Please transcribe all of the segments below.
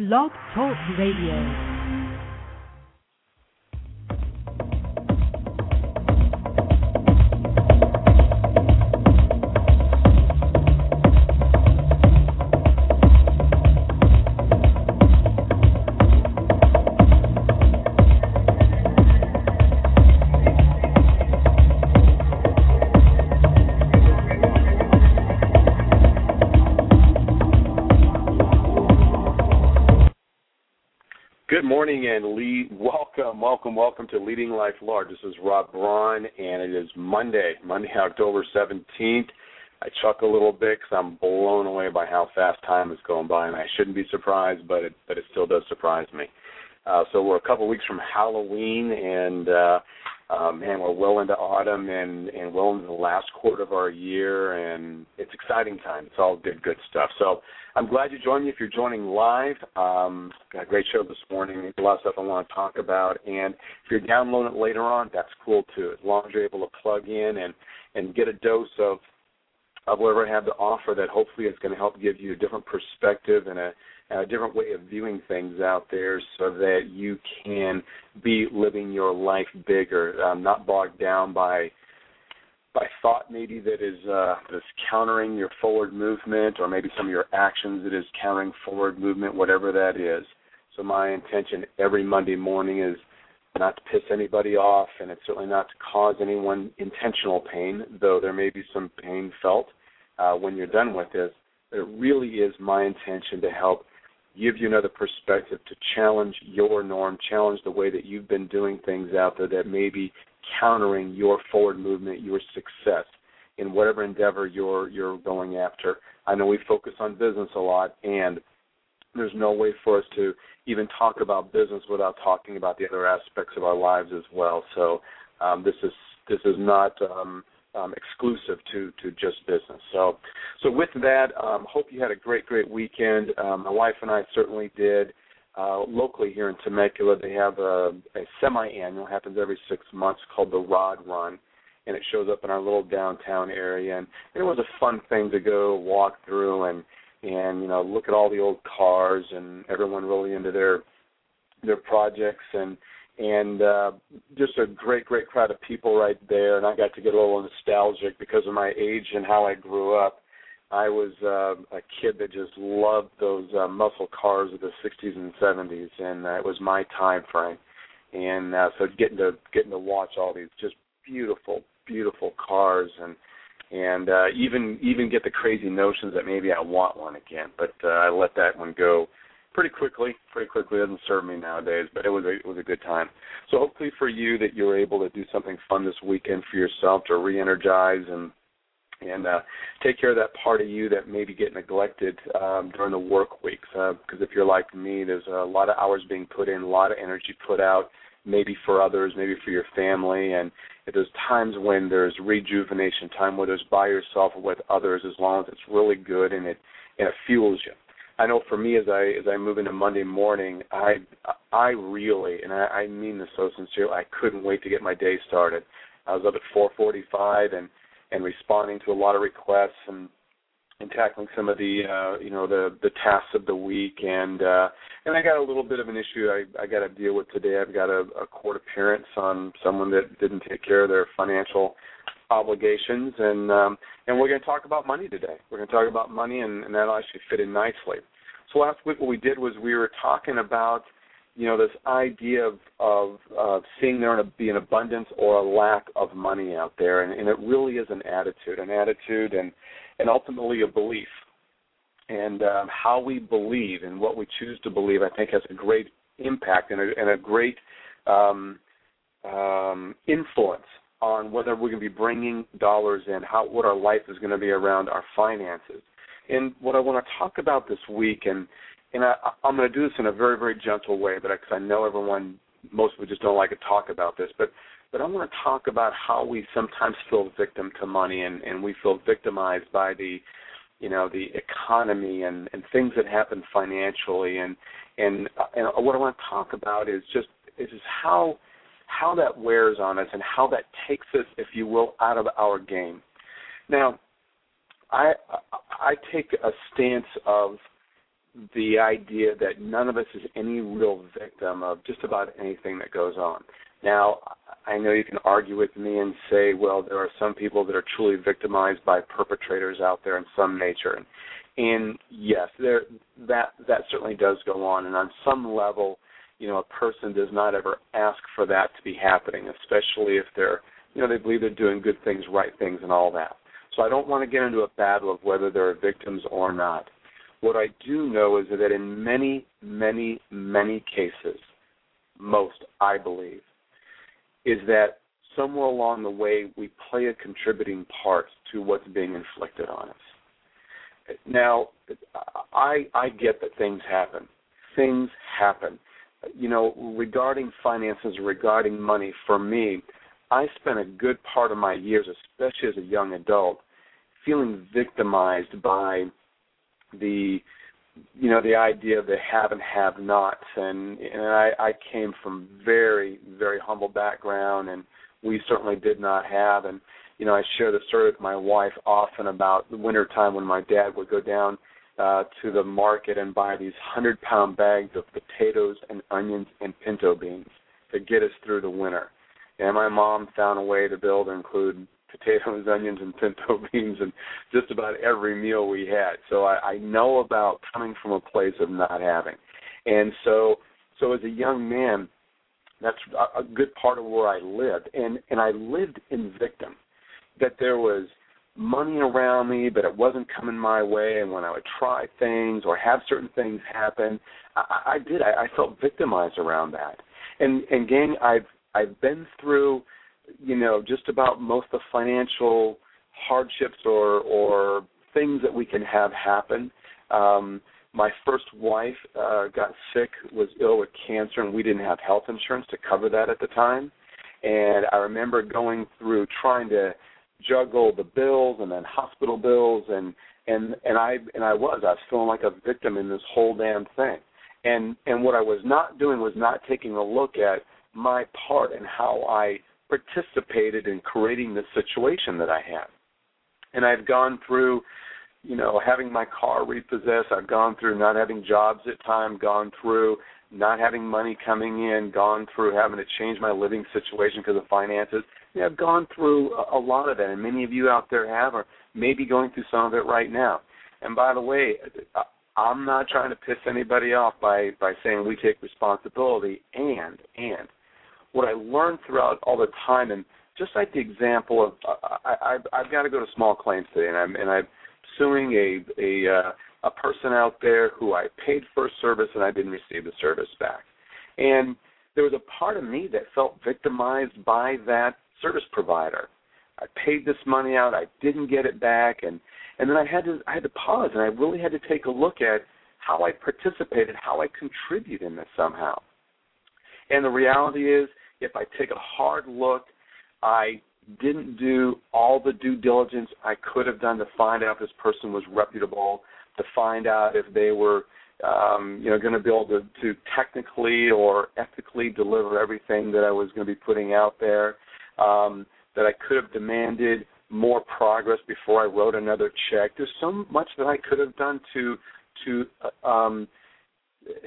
Blog Talk Radio. And lead, welcome, welcome, welcome to Leading Life Large. This is Rob Braun, and it is Monday, Monday, October 17th. I chuckle a little bit because I'm blown away by how fast time is going by, and I shouldn't be surprised, but it, but it still does surprise me. Uh, so we're a couple weeks from Halloween, and uh, um, man, we're well into autumn and, and well into the last quarter of our year, and it's exciting time. It's all good, good stuff. So I'm glad you joined me. If you're joining live, um, got a great show this morning. A lot of stuff I want to talk about, and if you're downloading it later on, that's cool too. As long as you're able to plug in and and get a dose of of whatever I have to offer, that hopefully is going to help give you a different perspective and a a different way of viewing things out there so that you can be living your life bigger, um, not bogged down by by thought maybe that is uh, that's countering your forward movement, or maybe some of your actions that is countering forward movement, whatever that is. So my intention every Monday morning is not to piss anybody off, and it's certainly not to cause anyone intentional pain, though there may be some pain felt uh, when you're done with this. It really is my intention to help give you another perspective to challenge your norm, challenge the way that you've been doing things out there that may be countering your forward movement, your success in whatever endeavor you're you're going after. I know we focus on business a lot and there's no way for us to even talk about business without talking about the other aspects of our lives as well. So um, this is this is not um, um, exclusive to to just business. So, so with that, um, hope you had a great great weekend. Um, my wife and I certainly did. Uh, locally here in Temecula, they have a, a semi-annual happens every six months called the Rod Run, and it shows up in our little downtown area. And it was a fun thing to go walk through and and you know look at all the old cars and everyone really into their their projects and and uh, just a great, great crowd of people right there. And I got to get a little nostalgic because of my age and how I grew up. I was uh, a kid that just loved those uh, muscle cars of the 60s and 70s, and uh, it was my time frame. And uh, so getting to getting to watch all these just beautiful, beautiful cars, and and uh, even even get the crazy notions that maybe I want one again. But uh, I let that one go pretty quickly. Pretty quickly it doesn't serve me nowadays, but it was a, it was a good time. So hopefully for you that you're able to do something fun this weekend for yourself to re-energize and and uh, take care of that part of you that maybe get neglected um, during the work weeks. Because uh, if you're like me, there's a lot of hours being put in, a lot of energy put out, maybe for others, maybe for your family, and if there's times when there's rejuvenation time, whether it's by yourself or with others, as long as it's really good and it and it fuels you. I know for me as I as I move into Monday morning, I I really and I, I mean this so sincerely. I couldn't wait to get my day started. I was up at 4:45 and and responding to a lot of requests and and tackling some of the uh, you know the the tasks of the week and uh, and I got a little bit of an issue I I got to deal with today. I've got a, a court appearance on someone that didn't take care of their financial obligations and um and we're going to talk about money today. We're going to talk about money and, and that'll actually fit in nicely. So last week what we did was we were talking about you know this idea of of uh, seeing there be an abundance or a lack of money out there, and, and it really is an attitude, an attitude, and and ultimately a belief. And um, how we believe and what we choose to believe, I think, has a great impact and a, and a great um, um, influence on whether we're going to be bringing dollars in, how what our life is going to be around our finances. And what I want to talk about this week, and and I, I'm going to do this in a very very gentle way, but because I, I know everyone, most people just don't like to talk about this, but but I want to talk about how we sometimes feel victim to money, and and we feel victimized by the you know the economy and and things that happen financially and and and what I want to talk about is just is just how how that wears on us and how that takes us if you will out of our game. Now I I take a stance of the idea that none of us is any real victim of just about anything that goes on. Now, I know you can argue with me and say, well, there are some people that are truly victimized by perpetrators out there in some nature, and, and yes, there that that certainly does go on, and on some level, you know, a person does not ever ask for that to be happening, especially if they're, you know, they believe they're doing good things, right things, and all that. So I don't want to get into a battle of whether there are victims or not. What I do know is that in many, many, many cases, most, I believe, is that somewhere along the way we play a contributing part to what's being inflicted on us. Now, I I get that things happen. Things happen. You know, regarding finances, regarding money, for me, I spent a good part of my years, especially as a young adult, feeling victimized by the you know the idea of the have and have nots. And and I, I came from very very humble background and we certainly did not have. And you know I share the story with my wife often about the winter time when my dad would go down uh to the market and buy these hundred pound bags of potatoes and onions and pinto beans to get us through the winter. And my mom found a way to build and include potatoes, onions, and pinto beans, and just about every meal we had. So I, I know about coming from a place of not having, and so so as a young man, that's a, a good part of where I lived, and and I lived in victim, that there was money around me, but it wasn't coming my way. And when I would try things or have certain things happen, I, I did. I, I felt victimized around that. And and gang, I've I've been through you know just about most of the financial hardships or or things that we can have happen. Um, my first wife uh, got sick, was ill with cancer, and we didn't have health insurance to cover that at the time. And I remember going through trying to juggle the bills and then hospital bills and and and I and I was I was feeling like a victim in this whole damn thing. And and what I was not doing was not taking a look at my part and how I participated in creating the situation that I had. And I've gone through, you know, having my car repossessed. I've gone through not having jobs at time, gone through not having money coming in, gone through having to change my living situation because of finances. Yeah, I've gone through a, lot of that, and many of you out there have, or maybe going through some of it right now. And by the way, I'm not trying to piss anybody off by by saying we take responsibility. And and what I learned throughout all the time, and just like the example of I, I've, I've got to go to small claims today, and I'm and I'm suing a a uh, a person out there who I paid for a service and I didn't receive the service back, and there was a part of me that felt victimized by that service provider. I paid this money out, I didn't get it back, and and then I had to I had to pause and I really had to take a look at how I participated, how I contribute in this somehow. And the reality is, if I take a hard look, I didn't do all the due diligence I could have done to find out if this person was reputable, to find out if they were, um, you know, going to be able to, to technically or ethically deliver everything that I was going to be putting out there. Um, that I could have demanded more progress before I wrote another check. There's so much that I could have done to to uh, um,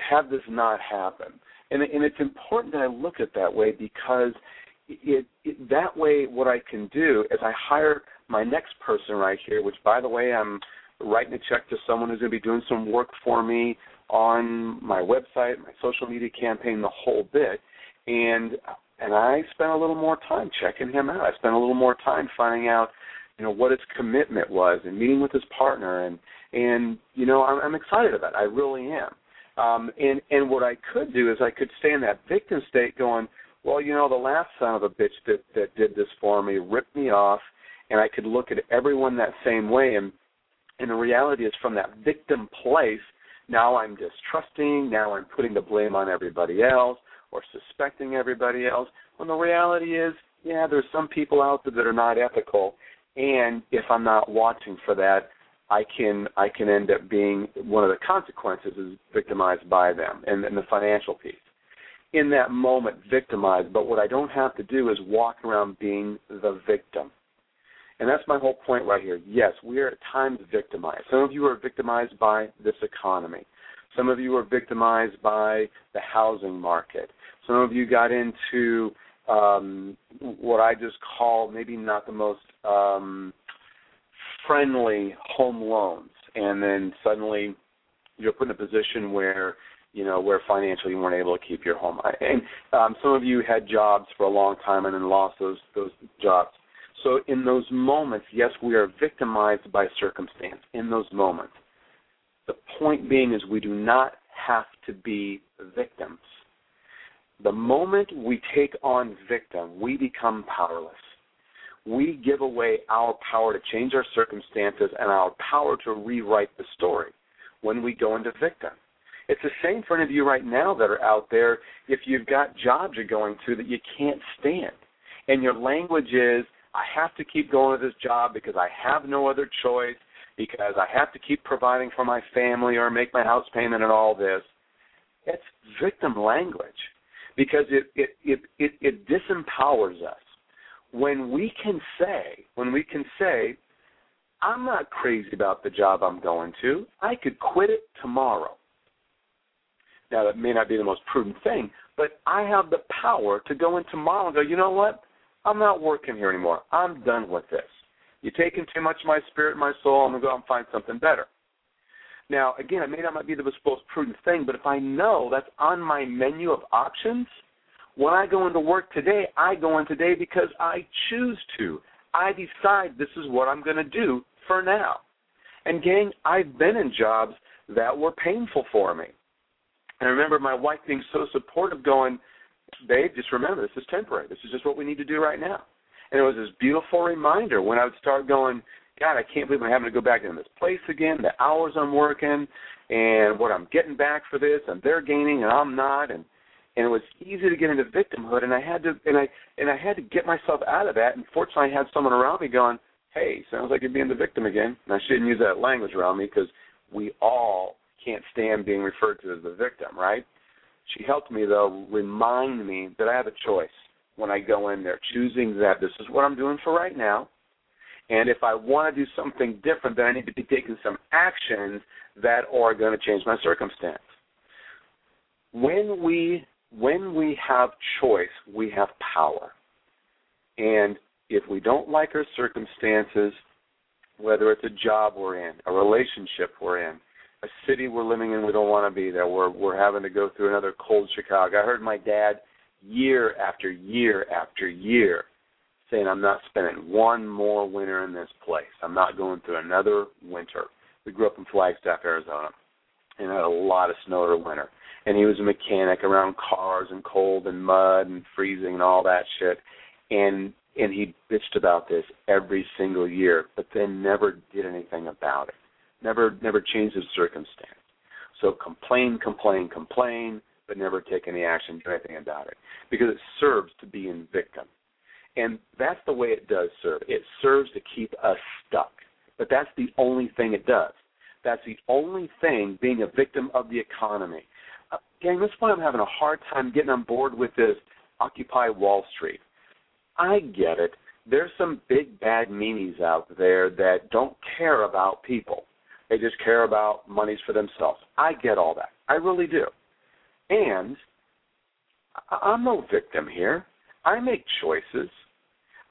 have this not happen and and it's important that I look at that way because it, it that way what I can do is I hire my next person right here, which by the way I'm writing a check to someone who's going to be doing some work for me on my website, my social media campaign, the whole bit, and and I spent a little more time checking him out. I spent a little more time finding out, you know, what his commitment was and meeting with his partner and and you know I'm, I'm excited about it. I really am. Um, and and what I could do is I could stay in that victim state, going, well, you know, the last son of a bitch that that did this for me ripped me off, and I could look at everyone that same way, and and the reality is from that victim place, now I'm distrusting, now I'm putting the blame on everybody else or suspecting everybody else. When the reality is, yeah, there's some people out there that are not ethical, and if I'm not watching for that, I can I can end up being one of the consequences is victimized by them and, and the financial piece. In that moment, victimized, but what I don't have to do is walk around being the victim. And that's my whole point right here. Yes, we are at times victimized. Some of you are victimized by this economy. Some of you are victimized by the housing market. Some of you got into um, what I just call maybe not the most um, friendly home loans, and then suddenly you're put in a position where you know where financially you weren't able to keep your home. And um, some of you had jobs for a long time and then lost those those jobs. So in those moments, yes, we are victimized by circumstance. In those moments, the point being is we do not have to be victims. The moment we take on victim, we become powerless. We give away our power to change our circumstances and our power to rewrite the story when we go into victim. It's the same for any of you right now that are out there. If you've got jobs you're going to that you can't stand, and your language is, I have to keep going to this job because I have no other choice, because I have to keep providing for my family or make my house payment and all this. It's victim language because it it it it, it disempowers us when we can say when we can say I'm not crazy about the job I'm going to. I could quit it tomorrow. Now, that may not be the most prudent thing, but I have the power to go in tomorrow and go, you know what? I'm not working here anymore. I'm done with this. You're taking too much of my spirit and my soul. I'm going to go out and find something better. Now, again, it may not be the most prudent thing, but if I know that's on my menu of options, when I go into work today, I go in today because I choose to. I decide this is what I'm going to do for now. And gang, I've been in jobs that were painful for me. And I remember my wife being so supportive, going, Babe, just remember, this is temporary. This is just what we need to do right now. And it was this beautiful reminder when I would start going, God, I can't believe I'm having to go back in this place again, the hours I'm working, and what I'm getting back for this, and they're gaining and I'm not, and and it was easy to get into victimhood, and I had to and I and I had to get myself out of that. And fortunately, I had someone around me going, hey, sounds like you're being the victim again. And I shouldn't use that language around me because we all can't stand being referred to as the victim, right? She helped me, though, remind me that I have a choice when I go in there, choosing that this is what I'm doing for right now. And if I want to do something different, then I need to be taking some actions that are going to change my circumstance. When we when we have choice, we have power. And if we don't like our circumstances, whether it's a job we're in, a relationship we're in, a city we're living in, we don't want to be there. We're we're having to go through another cold Chicago. I heard my dad year after year after year saying, "I'm not spending one more winter in this place. I'm not going through another winter." We grew up in Flagstaff, Arizona, and had a lot of snow every winter. And he was a mechanic around cars and cold and mud and freezing and all that shit. And and he bitched about this every single year, but then never did anything about it. Never never changed his circumstance. So complain, complain, complain, but never take any action, do anything about it. Because it serves to be in victim. And that's the way it does serve. It serves to keep us stuck. But that's the only thing it does. That's the only thing being a victim of the economy. Uh, gang, that's why I'm having a hard time getting on board with this Occupy Wall Street. I get it. There's some big bad meanies out there that don't care about people. They just care about monies for themselves. I get all that. I really do. And I'm no victim here. I make choices.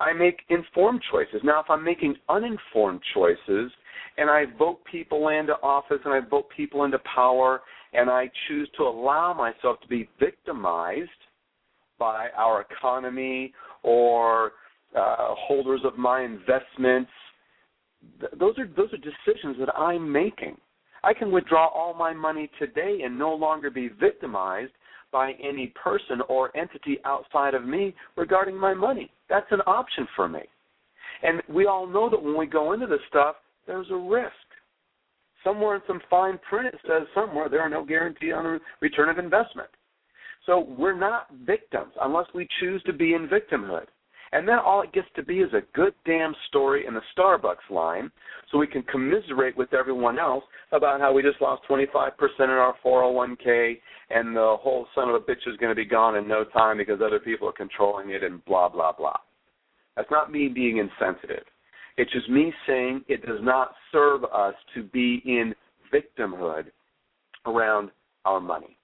I make informed choices. Now, if I'm making uninformed choices and I vote people into office and I vote people into power and I choose to allow myself to be victimized by our economy or uh, holders of my investments. Th- those are those are decisions that I'm making. I can withdraw all my money today and no longer be victimized by any person or entity outside of me regarding my money. That's an option for me. And we all know that when we go into this stuff, there's a risk. Somewhere in some fine print it says somewhere there are no guarantee on return of investment. So we're not victims unless we choose to be in victimhood. And then all it gets to be is a good damn story in the Starbucks line so we can commiserate with everyone else about how we just lost 25% in our 401k and the whole son of a bitch is going to be gone in no time because other people are controlling it and blah, blah, blah. That's not me being insensitive. It's just me saying it does not serve us to be in victimhood around our money.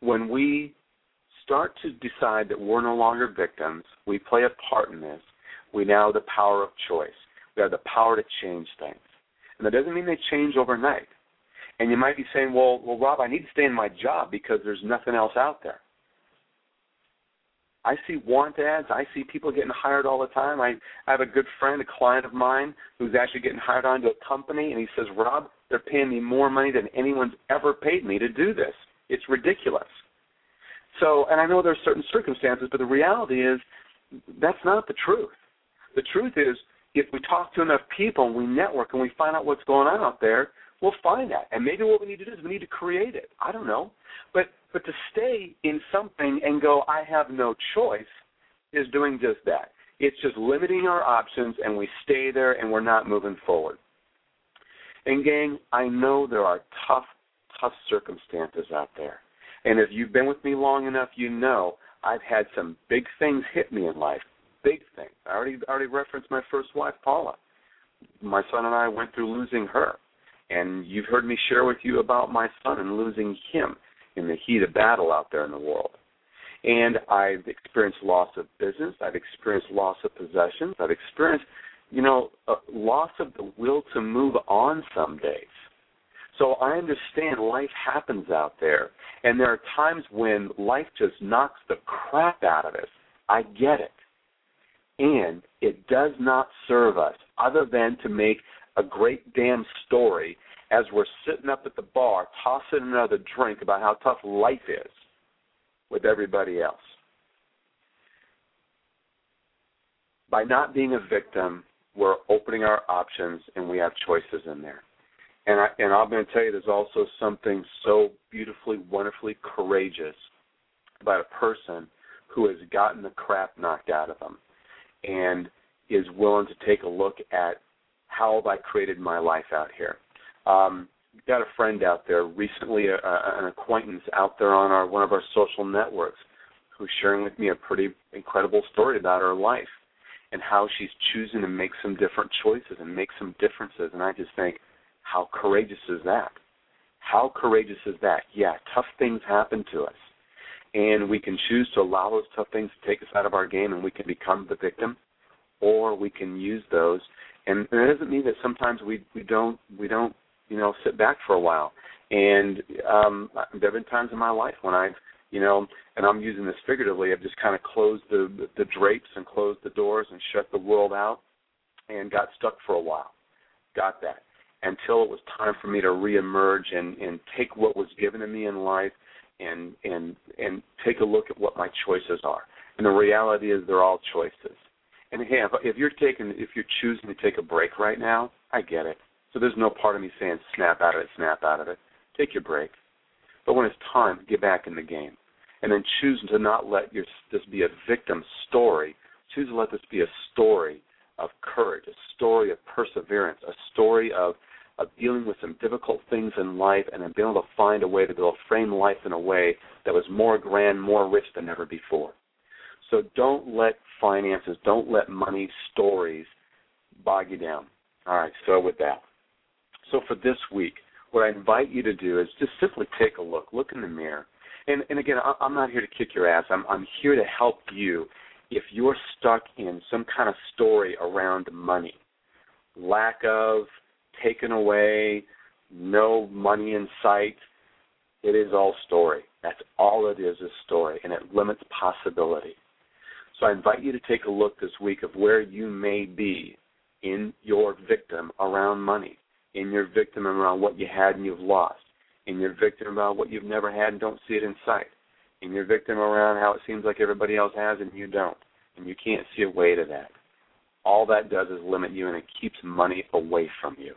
When we start to decide that we're no longer victims, we play a part in this, we now have the power of choice. We have the power to change things. And that doesn't mean they change overnight. And you might be saying, well, well, Rob, I need to stay in my job because there's nothing else out there. I see want ads. I see people getting hired all the time. I, I have a good friend, a client of mine, who's actually getting hired onto a company, and he says, Rob, they're paying me more money than anyone's ever paid me to do this. It's ridiculous. So, and I know there's certain circumstances, but the reality is that's not the truth. The truth is, if we talk to enough people and we network and we find out what's going on out there, we'll find that. And maybe what we need to do is we need to create it. I don't know. But but to stay in something and go, I have no choice, is doing just that. It's just limiting our options, and we stay there, and we're not moving forward. And gang, I know there are tough, tough circumstances out there. And if you've been with me long enough, you know I've had some big things hit me in life. Big things. I already already referenced my first wife, Paula. My son and I went through losing her. And you've heard me share with you about my son and losing him in the heat of battle out there in the world. And I've experienced loss of business. I've experienced loss of possessions. I've experienced, you know, loss of the will to move on some days. So I understand life happens out there, and there are times when life just knocks the crap out of us. I get it. And it does not serve us other than to make a great damn story as we're sitting up at the bar tossing another drink about how tough life is with everybody else. By not being a victim, we're opening our options and we have choices in there. And I and I'm going to tell you, there's also something so beautifully, wonderfully courageous about a person who has gotten the crap knocked out of them and is willing to take a look at how have I created my life out here. Um, got a friend out there recently, a, a, an acquaintance out there on our one of our social networks, who's sharing with me a pretty incredible story about her life and how she's choosing to make some different choices and make some differences. And I just think, how courageous is that? How courageous is that? Yeah, tough things happen to us. And we can choose to allow those tough things to take us out of our game and we can become the victim, or we can use those. And that doesn't mean that sometimes we, we don't we don't you know, sit back for a while. And um there have been times in my life when I've, you know, and I'm using this figuratively, I've just kind of closed the the drapes and closed the doors and shut the world out and got stuck for a while. Got that. Until it was time for me to reemerge and, and take what was given to me in life and and and take a look at what my choices are. And the reality is they're all choices. And hey, if you're taking if you're choosing to take a break right now, I get it. So there's no part of me saying snap out of it, snap out of it. Take your break. But when it's time, get back in the game. And then choose to not let your, this be a victim story. Choose to let this be a story of courage, a story of perseverance, a story of, of dealing with some difficult things in life and then being able to find a way to be able to frame life in a way that was more grand, more rich than ever before. So don't let finances, don't let money stories bog you down. All right, so with that. So for this week, what I invite you to do is just simply take a look, look in the mirror. And, and again, I'm not here to kick your ass. I'm, I'm here to help you if you're stuck in some kind of story around money, lack of, taken away, no money in sight. It is all story. That's all it is, is story, and it limits possibility. So I invite you to take a look this week of where you may be in your victim around money in your victim around what you had and you've lost, in your victim about what you've never had and don't see it in sight, in your victim around how it seems like everybody else has and you don't, and you can't see a way to that. All that does is limit you and it keeps money away from you.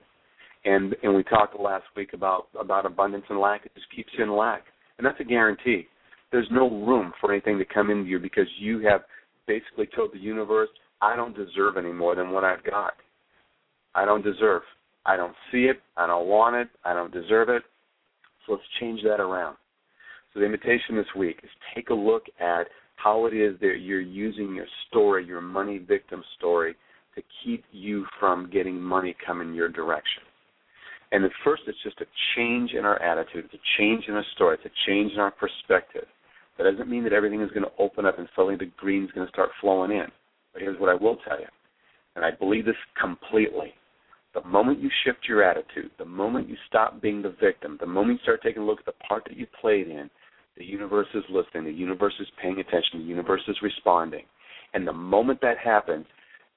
And and we talked last week about about abundance and lack. It just keeps you in lack, and that's a guarantee. There's no room for anything to come into you because you have basically told the universe, I don't deserve any more than what I've got. I don't deserve. I don't see it. I don't want it. I don't deserve it. So let's change that around. So the invitation this week is take a look at how it is that you're using your story, your money victim story, to keep you from getting money coming your direction. And at first, it's just a change in our attitude. It's a change in our story. It's a change in our perspective. That doesn't mean that everything is going to open up and suddenly the green is going to start flowing in. But here's what I will tell you, and I believe this completely. The moment you shift your attitude, the moment you stop being the victim, the moment you start taking a look at the part that you played in, the universe is listening, the universe is paying attention, the universe is responding. And the moment that happens,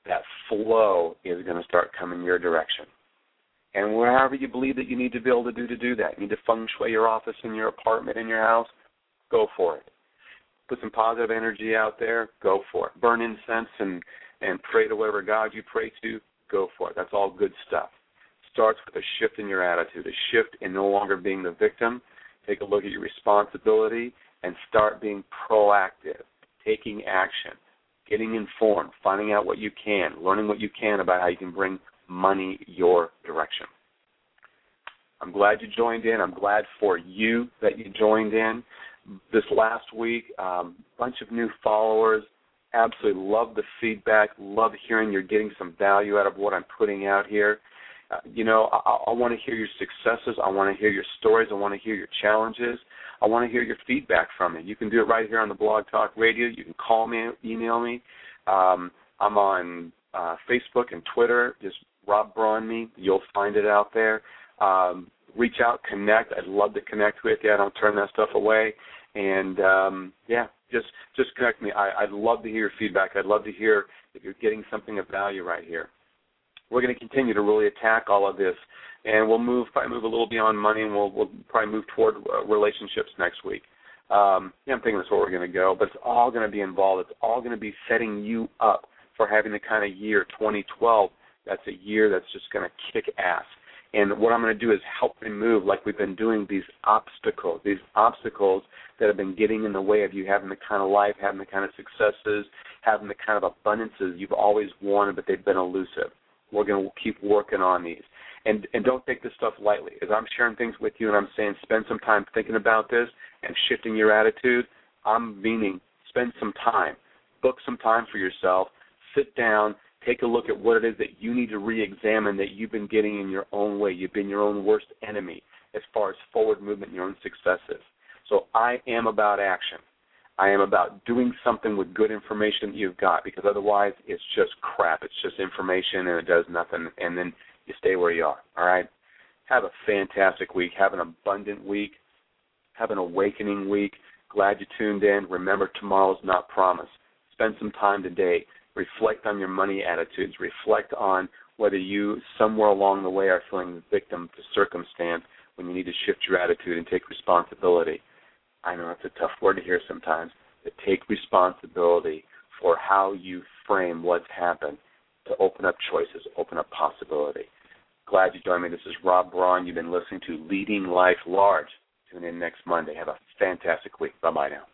that flow is going to start coming your direction. And wherever you believe that you need to be able to do to do that, you need to feng shui your office in your apartment in your house, go for it. Put some positive energy out there, go for it. Burn incense and and pray to whatever God you pray to, go for it. That's all good stuff. Starts with a shift in your attitude, a shift in no longer being the victim. Take a look at your responsibility and start being proactive, taking action, getting informed, finding out what you can, learning what you can about how you can bring money your direction. I'm glad you joined in. I'm glad for you that you joined in. This last week, a um, bunch of new followers. Absolutely love the feedback. Love hearing you're getting some value out of what I'm putting out here. Uh, you know, I, I want to hear your successes. I want to hear your stories. I want to hear your challenges. I want to hear your feedback from you. You can do it right here on the Blog Talk Radio. You can call me, email me. Um, I'm on uh, Facebook and Twitter. Just Rob Braun me. You'll find it out there. Um, reach out, connect. I'd love to connect with you. I don't turn that stuff away. And um, yeah, just just connect me. I, I'd love to hear your feedback. I'd love to hear if you're getting something of value right here. We're going to continue to really attack all of this, and we'll move probably move a little beyond money, and we'll we'll probably move toward uh, relationships next week. Um, yeah, I'm thinking that's where we're going to go, but it's all going to be involved. It's all going to be setting you up for having the kind of year 2012 that's a year that's just going to kick ass. And what I'm going to do is help remove, like we've been doing, these obstacles, these obstacles that have been getting in the way of you having the kind of life, having the kind of successes, having the kind of abundances you've always wanted, but they've been elusive. We're going to keep working on these. And and don't take this stuff lightly. As I'm sharing things with you and I'm saying spend some time thinking about this and shifting your attitude, I'm meaning spend some time. Book some time for yourself. Sit down take a look at what it is that you need to re-examine that you've been getting in your own way. You've been your own worst enemy as far as forward movement and your own successes. So I am about action. I am about doing something with good information that you've got because otherwise it's just crap. It's just information and it does nothing and then you stay where you are. All right? Have a fantastic week. Have an abundant week. Have an awakening week. Glad you tuned in. Remember, tomorrow's not promised. Spend some time today reflect on your money attitudes, reflect on whether you somewhere along the way are feeling the victim to circumstance when you need to shift your attitude and take responsibility. I know it's a tough word to hear sometimes, but take responsibility for how you frame what's happened to open up choices, open up possibility. Glad you joined me. This is Rob Braun. You've been listening to Leading Life Large. Tune in next Monday. Have a fantastic week. Bye bye now.